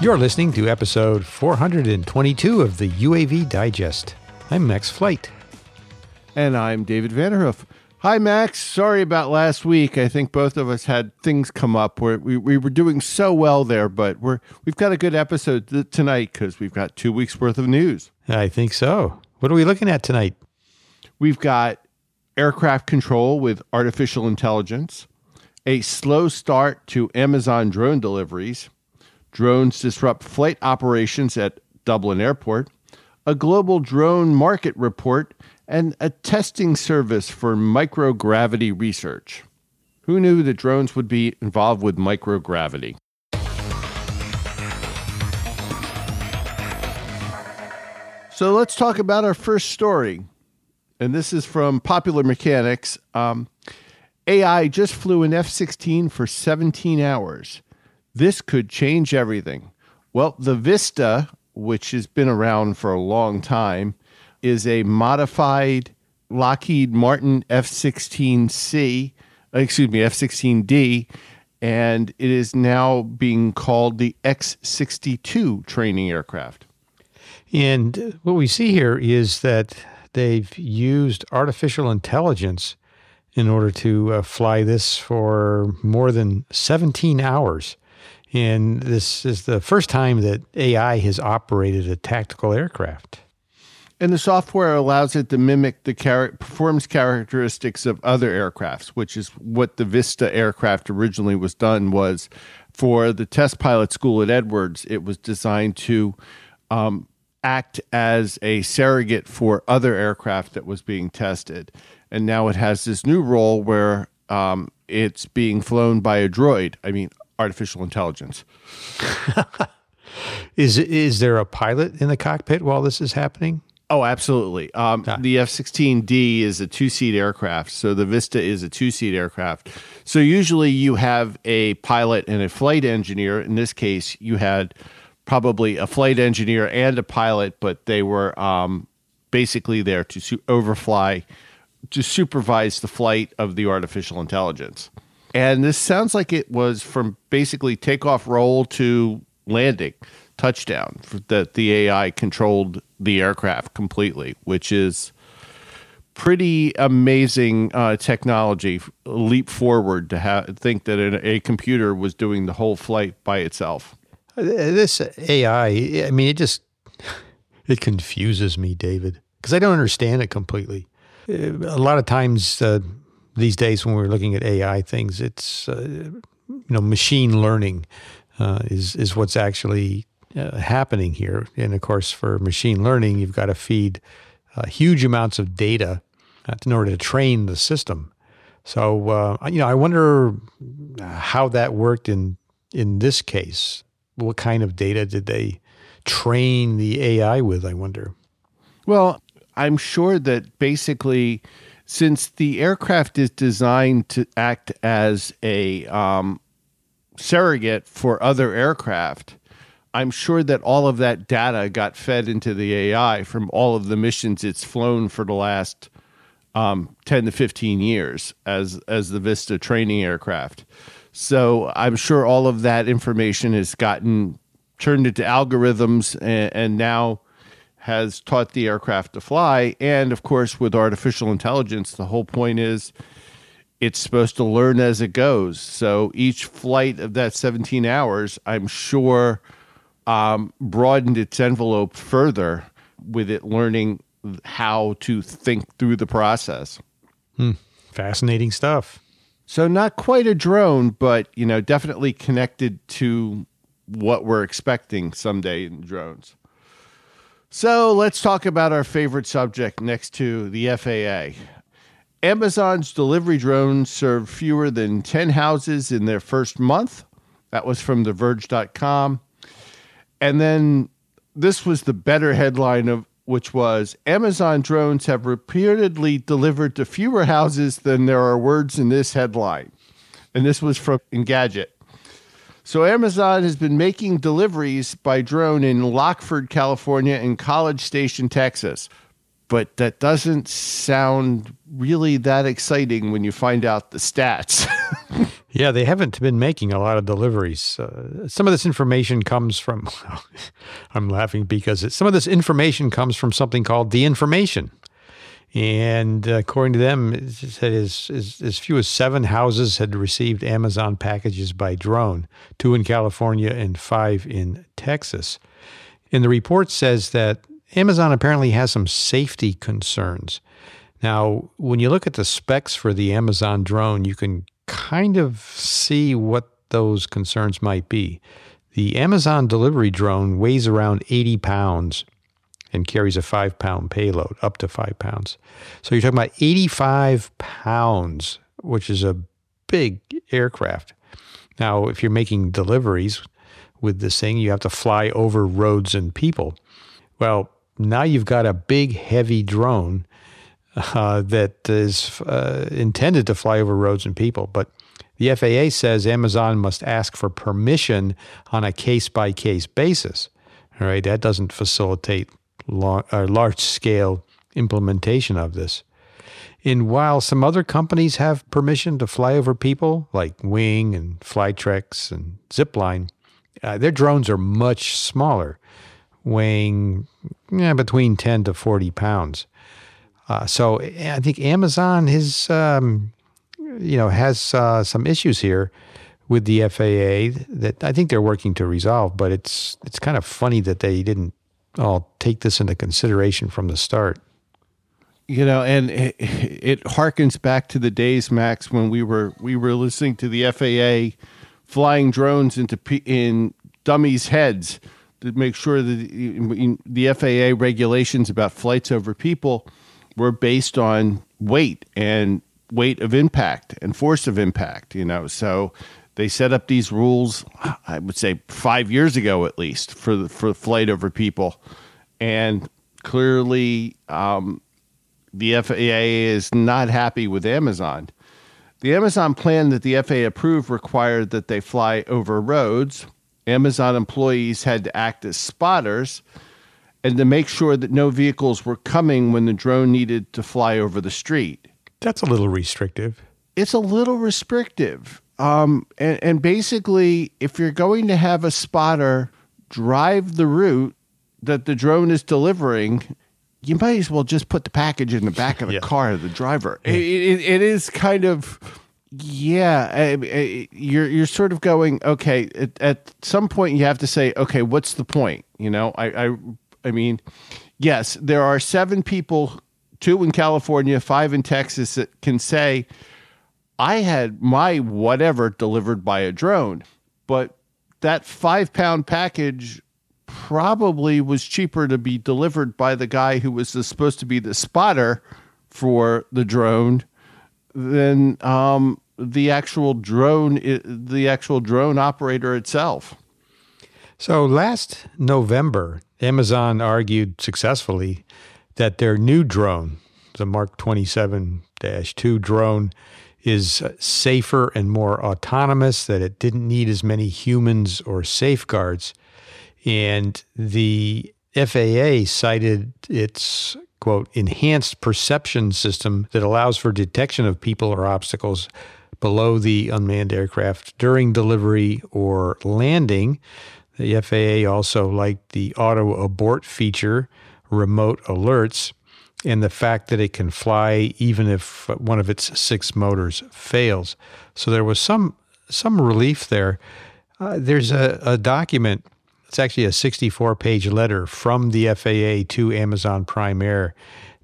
You're listening to episode 422 of the UAV Digest. I'm Max Flight. And I'm David Vanderhoof. Hi, Max. Sorry about last week. I think both of us had things come up where we, we were doing so well there, but we're we've got a good episode th- tonight because we've got two weeks worth of news. I think so. What are we looking at tonight? We've got aircraft control with artificial intelligence, a slow start to Amazon drone deliveries, drones disrupt flight operations at Dublin Airport, a global drone market report, and a testing service for microgravity research. Who knew that drones would be involved with microgravity? So let's talk about our first story. And this is from Popular Mechanics. Um, AI just flew an F 16 for 17 hours. This could change everything. Well, the Vista, which has been around for a long time, is a modified Lockheed Martin F 16C, excuse me, F 16D, and it is now being called the X 62 training aircraft. And what we see here is that they've used artificial intelligence in order to uh, fly this for more than 17 hours. And this is the first time that AI has operated a tactical aircraft. And the software allows it to mimic the char- performance characteristics of other aircrafts, which is what the Vista aircraft originally was done was for the test pilot school at Edwards. It was designed to um, act as a surrogate for other aircraft that was being tested. And now it has this new role where um, it's being flown by a droid. I mean, artificial intelligence. is is there a pilot in the cockpit while this is happening? Oh, absolutely. Um, ah. The F 16D is a two seat aircraft. So the Vista is a two seat aircraft. So usually you have a pilot and a flight engineer. In this case, you had probably a flight engineer and a pilot, but they were um, basically there to su- overfly, to supervise the flight of the artificial intelligence. And this sounds like it was from basically takeoff roll to landing, touchdown, that the AI controlled the aircraft completely, which is pretty amazing uh, technology leap forward to ha- think that a computer was doing the whole flight by itself. This AI, I mean, it just it confuses me, David, because I don't understand it completely. Uh, a lot of times uh, these days, when we're looking at AI things, it's uh, you know machine learning uh, is is what's actually uh, happening here. And of course, for machine learning, you've got to feed huge amounts of data in order to train the system. So you know, I wonder how that worked in in this case what kind of data did they train the AI with? I wonder. Well, I'm sure that basically, since the aircraft is designed to act as a um, surrogate for other aircraft, I'm sure that all of that data got fed into the AI from all of the missions it's flown for the last um, 10 to 15 years as as the Vista training aircraft. So I'm sure all of that information has gotten turned into algorithms and, and now has taught the aircraft to fly. And of course, with artificial intelligence, the whole point is it's supposed to learn as it goes. So each flight of that 17 hours, I'm sure, um, broadened its envelope further with it learning how to think through the process. Hmm. Fascinating stuff. So not quite a drone, but you know, definitely connected to what we're expecting someday in drones. So let's talk about our favorite subject next to the FAA. Amazon's delivery drones served fewer than 10 houses in their first month. That was from TheVerge.com. And then this was the better headline of which was Amazon drones have repeatedly delivered to fewer houses than there are words in this headline. And this was from Engadget. So Amazon has been making deliveries by drone in Lockeford, California and College Station, Texas. But that doesn't sound really that exciting when you find out the stats. Yeah, they haven't been making a lot of deliveries. Uh, some of this information comes from, I'm laughing because it, some of this information comes from something called the information. And uh, according to them, it said as, as, as few as seven houses had received Amazon packages by drone, two in California and five in Texas. And the report says that Amazon apparently has some safety concerns. Now, when you look at the specs for the Amazon drone, you can kind of see what those concerns might be. The Amazon delivery drone weighs around 80 pounds and carries a five pound payload, up to five pounds. So you're talking about 85 pounds, which is a big aircraft. Now, if you're making deliveries with this thing, you have to fly over roads and people. Well, now you've got a big, heavy drone uh, that is uh, intended to fly over roads and people. But the FAA says Amazon must ask for permission on a case by case basis. All right, that doesn't facilitate long, uh, large scale implementation of this. And while some other companies have permission to fly over people, like Wing and Flytrex and Zipline, uh, their drones are much smaller, weighing yeah, between 10 to 40 pounds. Uh, so I think Amazon is, um, you know, has uh, some issues here with the FAA that I think they're working to resolve. But it's it's kind of funny that they didn't all take this into consideration from the start. You know, and it, it harkens back to the days, Max, when we were we were listening to the FAA flying drones into in dummies' heads to make sure that the FAA regulations about flights over people were based on weight and weight of impact and force of impact, you know. So they set up these rules, I would say five years ago at least, for the, for flight over people. And clearly, um, the FAA is not happy with Amazon. The Amazon plan that the FAA approved required that they fly over roads. Amazon employees had to act as spotters and to make sure that no vehicles were coming when the drone needed to fly over the street. That's a little restrictive. It's a little restrictive. Um, and, and basically, if you're going to have a spotter drive the route that the drone is delivering, you might as well just put the package in the back of the yeah. car of the driver. Yeah. It, it, it is kind of, yeah, you're you're sort of going okay. At, at, some point, you have to say, okay, what's the point? You know, I, I I mean, yes, there are seven people, two in California, five in Texas, that can say, I had my whatever delivered by a drone, but that five pound package probably was cheaper to be delivered by the guy who was supposed to be the spotter for the drone than um, the actual drone, the actual drone operator itself. So last November, Amazon argued successfully that their new drone, the Mark 27 2 drone, is safer and more autonomous, that it didn't need as many humans or safeguards. And the FAA cited its quote enhanced perception system that allows for detection of people or obstacles below the unmanned aircraft during delivery or landing the FAA also liked the auto abort feature, remote alerts, and the fact that it can fly even if one of its six motors fails. So there was some some relief there. Uh, there's a, a document. It's actually a 64 page letter from the FAA to Amazon Prime Air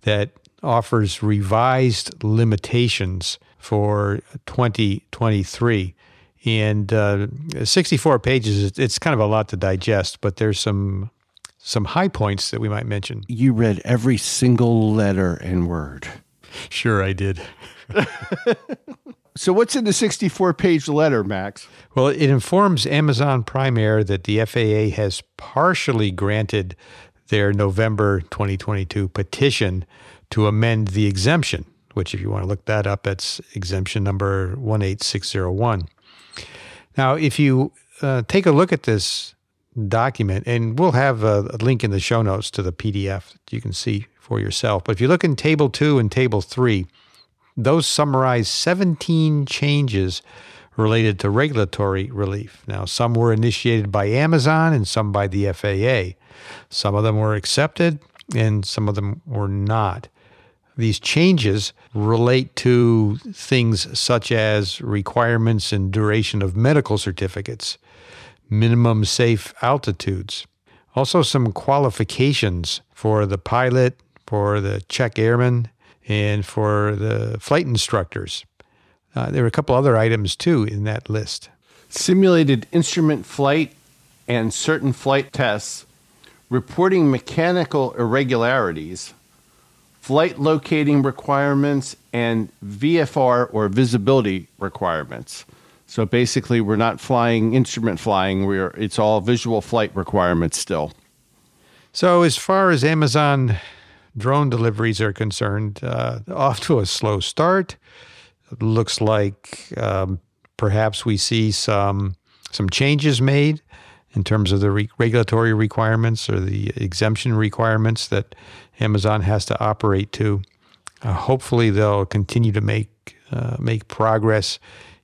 that offers revised limitations for 2023 and uh, 64 pages it's kind of a lot to digest but there's some some high points that we might mention. You read every single letter and word. Sure i did. So what's in the 64 page letter max? Well it informs amazon prime air that the faa has partially granted their november 2022 petition to amend the exemption which if you want to look that up that's exemption number 18601 now, if you uh, take a look at this document, and we'll have a, link in the show notes to the PDF that you can see for yourself. But if you look in Table 2 and Table 3, those summarize 17 changes related to regulatory relief. Now, some were initiated by Amazon and some by the FAA. Some of them were accepted and some of them were not. These changes relate to things such as requirements and duration of medical certificates, minimum safe altitudes, also some qualifications for the pilot, for the check airman, and for the flight instructors. Uh, there are a couple other items too in that list. Simulated instrument flight and certain flight tests, reporting mechanical irregularities, flight locating requirements, and VFR or visibility requirements. So basically, we're not flying instrument flying. We're it's all visual flight requirements still. So as far as Amazon drone deliveries are concerned, uh, off to a slow start. It looks like um, perhaps we see some some changes made in terms of the re- regulatory requirements or the exemption requirements that Amazon has to operate to. Uh, hopefully, they'll continue to make uh, make progress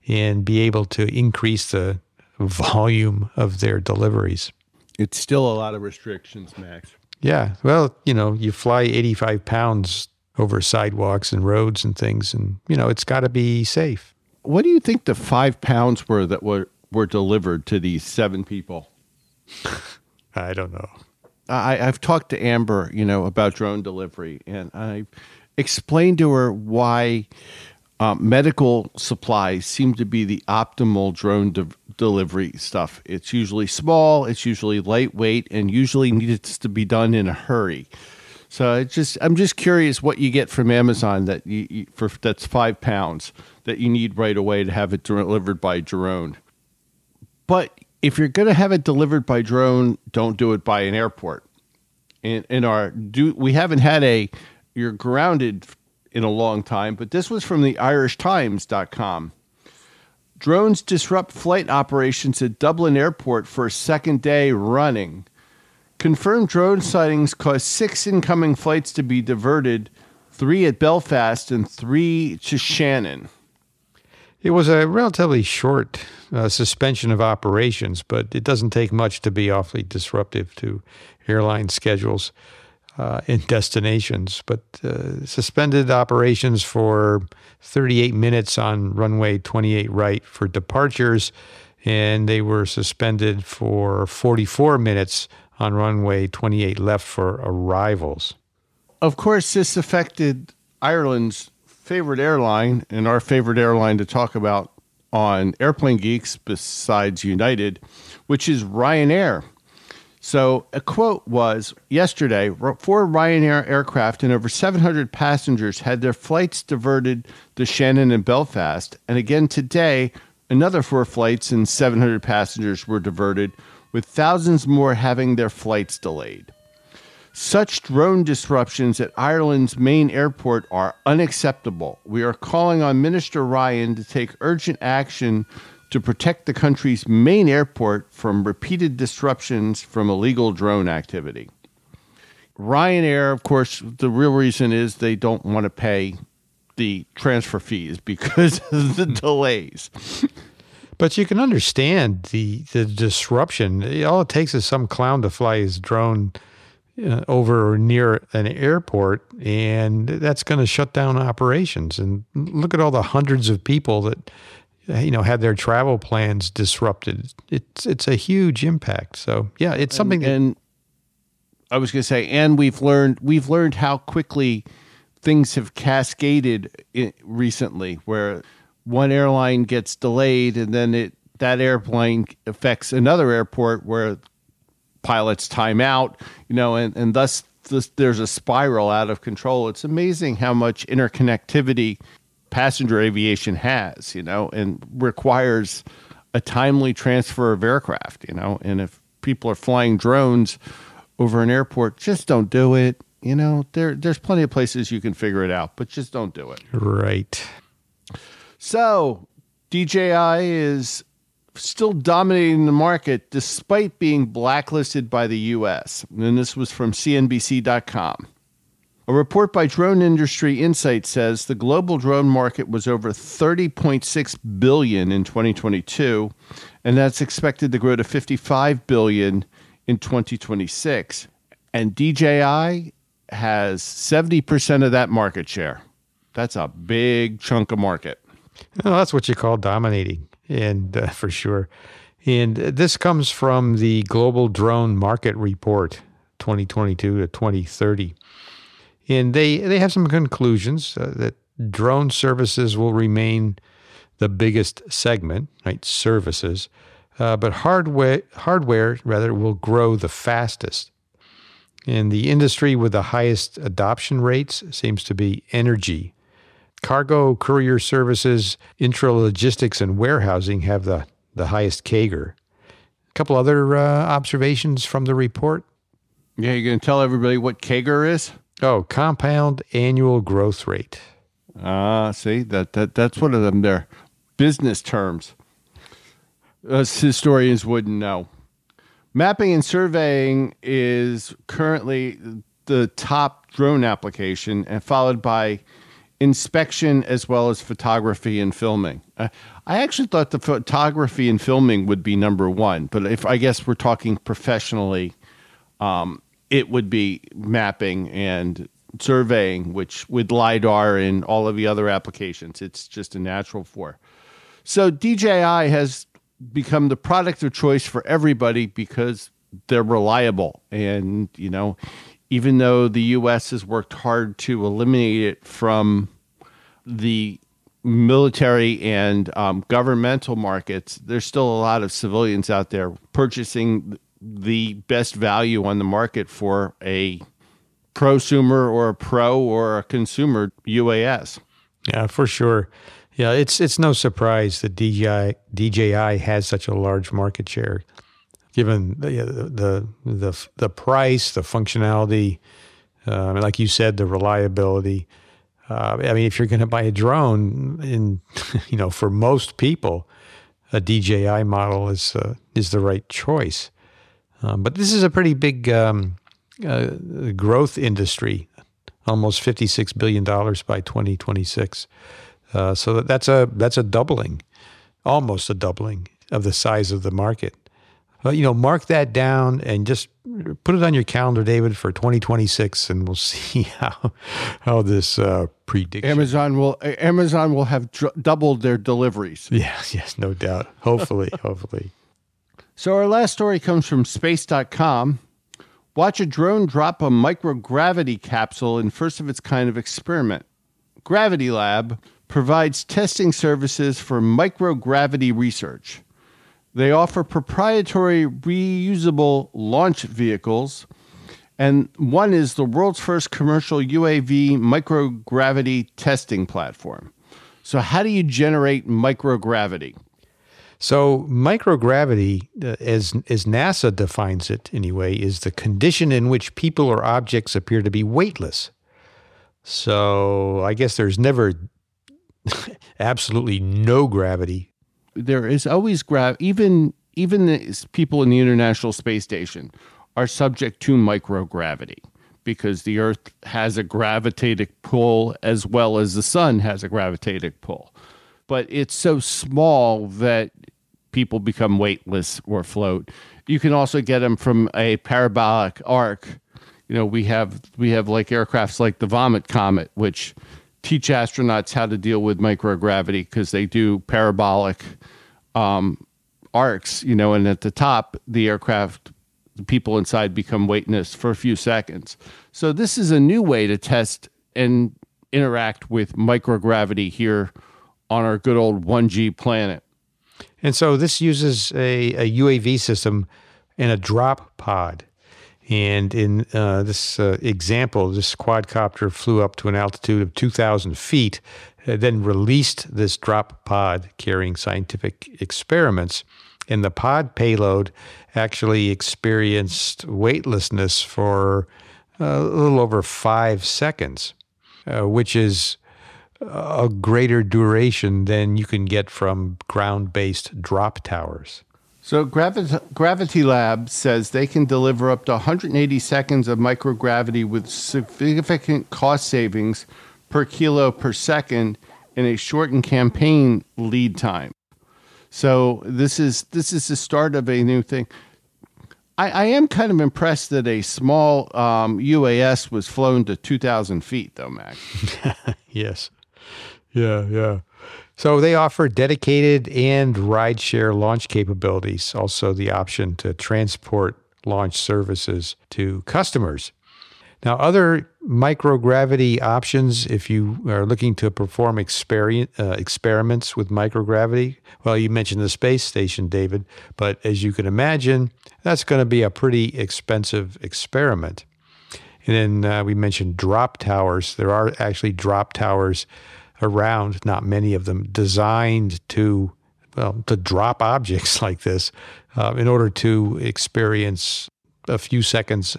and be able to increase the volume of their deliveries. It's still a lot of restrictions, Max. Yeah. Well, you know, you fly 85 pounds over sidewalks and roads and things, and, you know, it's got to be safe. What do you think the five pounds were that were, were delivered to these seven people? I don't know. I, I've talked to Amber, you know, about drone delivery, and I explained to her why uh, medical supplies seem to be the optimal drone de- delivery stuff. It's usually small, it's usually lightweight, and usually needs to be done in a hurry. So it just I'm just curious what you get from Amazon that you, you, for that's five pounds that you need right away to have it delivered by drone. But if you're going to have it delivered by drone, don't do it by an airport. In in our do we haven't had a you're grounded in a long time, but this was from the irishtimes.com. Drones disrupt flight operations at Dublin Airport for a second day running. Confirmed drone sightings caused six incoming flights to be diverted, three at Belfast and three to Shannon. It was a relatively short uh, suspension of operations, but it doesn't take much to be awfully disruptive to airline schedules uh, in destinations, but uh, suspended operations for 38 minutes on runway 28 right for departures, and they were suspended for 44 minutes on runway 28 left for arrivals. Of course, this affected Ireland's favorite airline and our favorite airline to talk about on Airplane Geeks besides United, which is Ryanair. So a quote was yesterday four Ryanair aircraft and over 700 passengers had their flights diverted to Shannon and Belfast. And again today, another four flights and 700 passengers were diverted, with thousands more having their flights delayed. Such drone disruptions at Ireland's main airport are unacceptable. We are calling on Minister Ryan to take urgent action to protect the country's main airport from repeated disruptions from illegal drone activity. Ryanair, of course, the real reason is they don't want to pay the transfer fees because of the delays. But you can understand the the disruption. All it takes is some clown to fly his drone uh, over or near an airport, and that's going to shut down operations. And look at all the hundreds of people that you know had their travel plans disrupted. It's it's a huge impact. So yeah, it's something. And, and I was going to say, and we've learned we've learned how quickly things have cascaded recently, where one airline gets delayed, and then it that airplane affects another airport where pilots time out, you know, and, and thus this, there's a spiral out of control. It's amazing how much interconnectivity passenger aviation has, you know, and requires a timely transfer of aircraft, you know. And if people are flying drones over an airport, just don't do it. You know, there there's plenty of places you can figure it out, but just don't do it. Right. So, DJI is still dominating the market despite being blacklisted by the US. And this was from CNBC.com. A report by Drone Industry Insight says the global drone market was over 30.6 billion in 2022 and that's expected to grow to 55 billion in 2026. And DJI has 70% of that market share. That's a big chunk of market. Well, that's what you call dominating, and uh, for sure. And this comes from the Global Drone Market Report 2022 to 2030. And they, they have some conclusions uh, that drone services will remain the biggest segment, right? Services. Uh, but hardware, hardware rather will grow the fastest. And the industry with the highest adoption rates seems to be energy. Cargo, courier services, intralogistics, and warehousing have the, the highest CAGR. A couple other uh, observations from the report. Yeah, you're going to tell everybody what CAGR is? Oh, compound annual growth rate. Ah, uh, see that that that's one of them. There, business terms. Us historians wouldn't know. Mapping and surveying is currently the top drone application, and followed by inspection as well as photography and filming. Uh, I actually thought the photography and filming would be number one, but if I guess we're talking professionally, um, it would be mapping and surveying, which with LiDAR and all of the other applications, it's just a natural for. So DJI has become the product of choice for everybody because they're reliable. And, you know, even though the US has worked hard to eliminate it from the military and um, governmental markets, there's still a lot of civilians out there purchasing the best value on the market for a prosumer or a pro or a consumer UAS. Yeah, for sure. Yeah, it's it's no surprise that DJI DJI has such a large market share, given the the the, the price, the functionality, uh, like you said, the reliability. Uh, I mean, if you're going to buy a drone, in you know, for most people, a DJI model is uh, is the right choice. Um, but this is a pretty big um, uh, growth industry, almost fifty six billion dollars by twenty twenty six. Uh, so that's a that's a doubling, almost a doubling of the size of the market. Well, you know, mark that down and just put it on your calendar, David, for 2026, and we'll see how how this uh, prediction. Amazon will Amazon will have dr- doubled their deliveries. Yes, yes, no doubt. Hopefully, hopefully. So our last story comes from Space.com. Watch a drone drop a microgravity capsule in first of its kind of experiment. Gravitilab provides testing services for microgravity research. They offer proprietary reusable launch vehicles, and one is the world's first commercial UAV microgravity testing platform. So, how do you generate microgravity? So, microgravity, uh, as, as NASA defines it anyway, is the condition in which people or objects appear to be weightless. So, I guess there's never absolutely no gravity. There is always gravity. Even even the people in the International Space Station are subject to microgravity because the Earth has a gravitatic pull as well as the Sun has a gravitatic pull. But it's so small that people become weightless or float. You can also get them from a parabolic arc. You know, we have we have like aircrafts like the Vomit Comet, which teach astronauts how to deal with microgravity because they do parabolic um, arcs, you know, and at the top, the aircraft, the people inside become weightless for a few seconds. So this is a new way to test and interact with microgravity here on our good old 1G planet. And so this uses a, a UAV system and a drop pod. And in uh, this uh, example, this quadcopter flew up to an altitude of 2,000 feet, uh, then released this drop pod carrying scientific experiments. And the pod payload actually experienced weightlessness for uh, a little over five seconds, uh, which is a greater duration than you can get from ground based drop towers. So Gravity, Gravity Lab says they can deliver up to 180 seconds of microgravity with significant cost savings per kilo per second in a shortened campaign lead time. So this is this is the start of a new thing. I, I am kind of impressed that a small um, UAS was flown to 2,000 feet, though, Mac. yes. Yeah, yeah. So they offer dedicated and rideshare launch capabilities, also the option to transport launch services to customers. Now, other microgravity options, if you are looking to perform experiment, uh, experiments with microgravity, well, you mentioned the space station, David, but as you can imagine, that's going to be a pretty expensive experiment. And then uh, we mentioned drop towers. There are actually drop towers around, not many of them, designed to well to drop objects like this uh, in order to experience a few seconds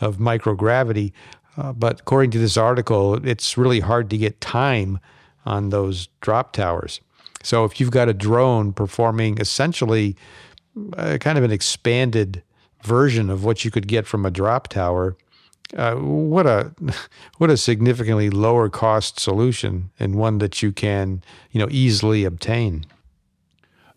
of microgravity. Uh, but according to this article, it's really hard to get time on those drop towers. So if you've got a drone performing essentially uh, kind of an expanded version of what you could get from a drop tower, uh, what a what a significantly lower cost solution and one that you can you know easily obtain.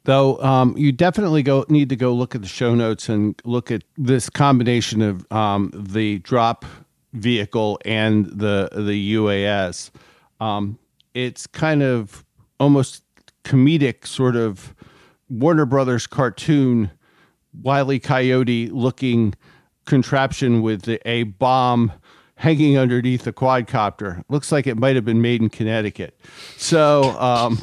Though um, you definitely go need to go look at the show notes and look at this combination of um, the drop vehicle and the the UAS. Um, it's kind of almost comedic, sort of Warner Brothers cartoon, Wily Coyote looking contraption with a bomb hanging underneath the quadcopter. Looks like it might have been made in Connecticut. So. Um,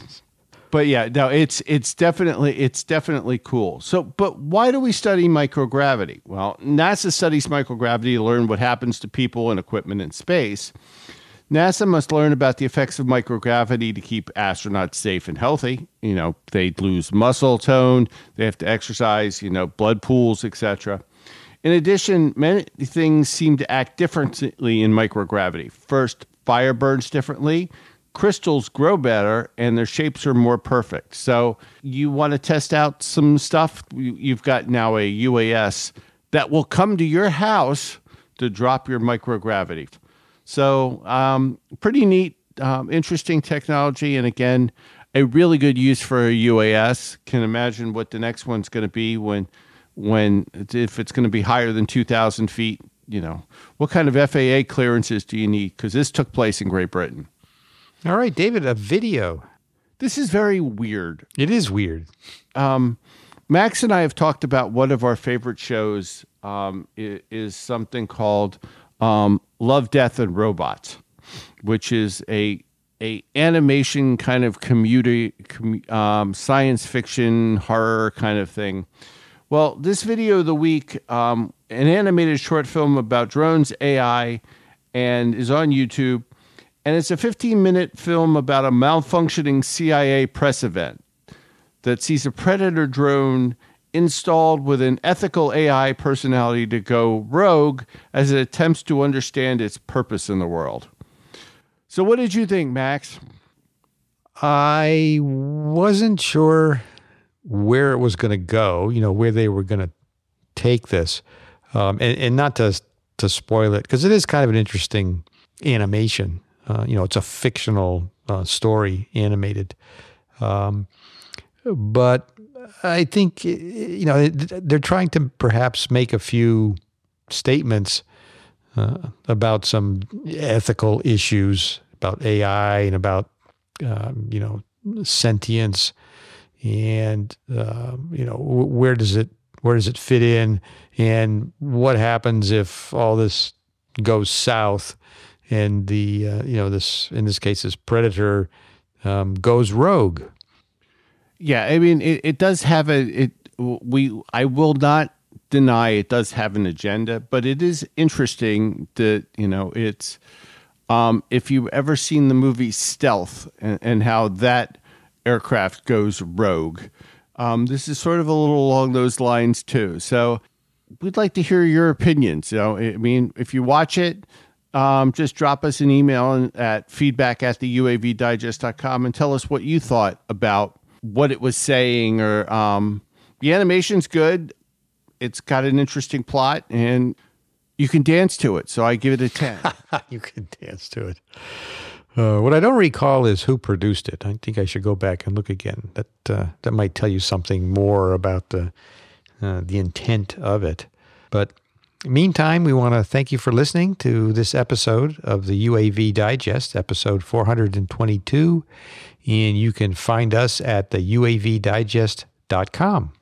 but yeah, no, it's it's definitely it's definitely cool. So, but why do we study microgravity? Well, NASA studies microgravity to learn what happens to people and equipment in space. NASA must learn about the effects of microgravity to keep astronauts safe and healthy. You know, they lose muscle tone, they have to exercise, you know, blood pools, etc. In addition, many things seem to act differently in microgravity. First, fire burns differently crystals grow better and their shapes are more perfect. So you want to test out some stuff. You've got now a UAS that will come to your house to drop your microgravity. So um, pretty neat, um, interesting technology, and again, a really good use for a UAS. Can imagine what the next one's going to be when, when if it's going to be higher than two thousand feet. You know, what kind of FAA clearances do you need? Because this took place in Great Britain. All right, David, a video. This is very weird. It is weird. Um, Max and I have talked about one of our favorite shows um, is, something called um, Love, Death, and Robots, which is a a animation kind of commuter, com, um, science fiction horror kind of thing. Well, this video of the week, um, an animated short film about drones, AI, and is on YouTube and it's a 15 minute film about a malfunctioning CIA press event that sees a Predator drone installed with an ethical AI personality to go rogue as it attempts to understand its purpose in the world. So, what did you think, Max? I wasn't sure where it was going to go, you know, where they were going to take this. Um, and, and not to, to spoil it, because it is kind of an interesting animation. Uh, you know, it's a fictional uh, story, animated. Um, but I think you know they're trying to perhaps make a few statements uh, about some ethical issues about AI and about um, you know sentience and uh, you know where does it where does it fit in and what happens if all this goes south and the uh, you know this in this case this predator um, goes rogue. Yeah, I mean it, it does have a it we I will not deny it does have an agenda, but it is interesting that you know it's um, if you've ever seen the movie Stealth and, and how that aircraft goes rogue. Um, this is sort of a little along those lines too. So we'd like to hear your opinions. You know, I mean, if you watch it, um, just drop us an email at feedback at the UAVdigest.com and tell us what you thought about what it was saying or um, the animation's good. It's got an interesting plot, and you can dance to it. So I give it a ten. you can dance to it. Uh, what I don't recall is who produced it. I think I should go back and look again. That uh, that might tell you something more about the uh, the intent of it. But meantime, we want to thank you for listening to this episode of the UAV Digest, episode 422. And you can find us at the UAVdigest.com.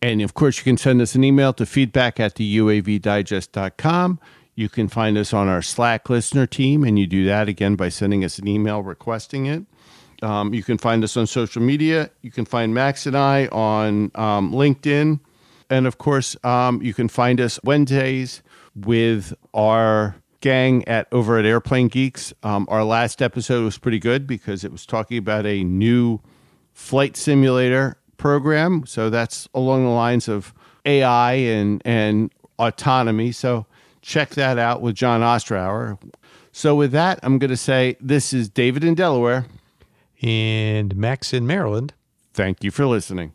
And of course, you can send us an email to feedback at the UAVdigest.com. You can find us on our Slack listener team, and you do that again by sending us an email requesting it. Um, you can find us on social media. You can find Max and I on um, LinkedIn. And of course, um, you can find us Wednesdays with our gang at over at Airplane Geeks. Um, our last episode was pretty good because it was talking about a new flight simulator program. So that's along the lines of AI and and autonomy. So check that out with Jon Ostrower. So with that, I'm going to say this is David in Delaware and Max in Maryland. Thank you for listening.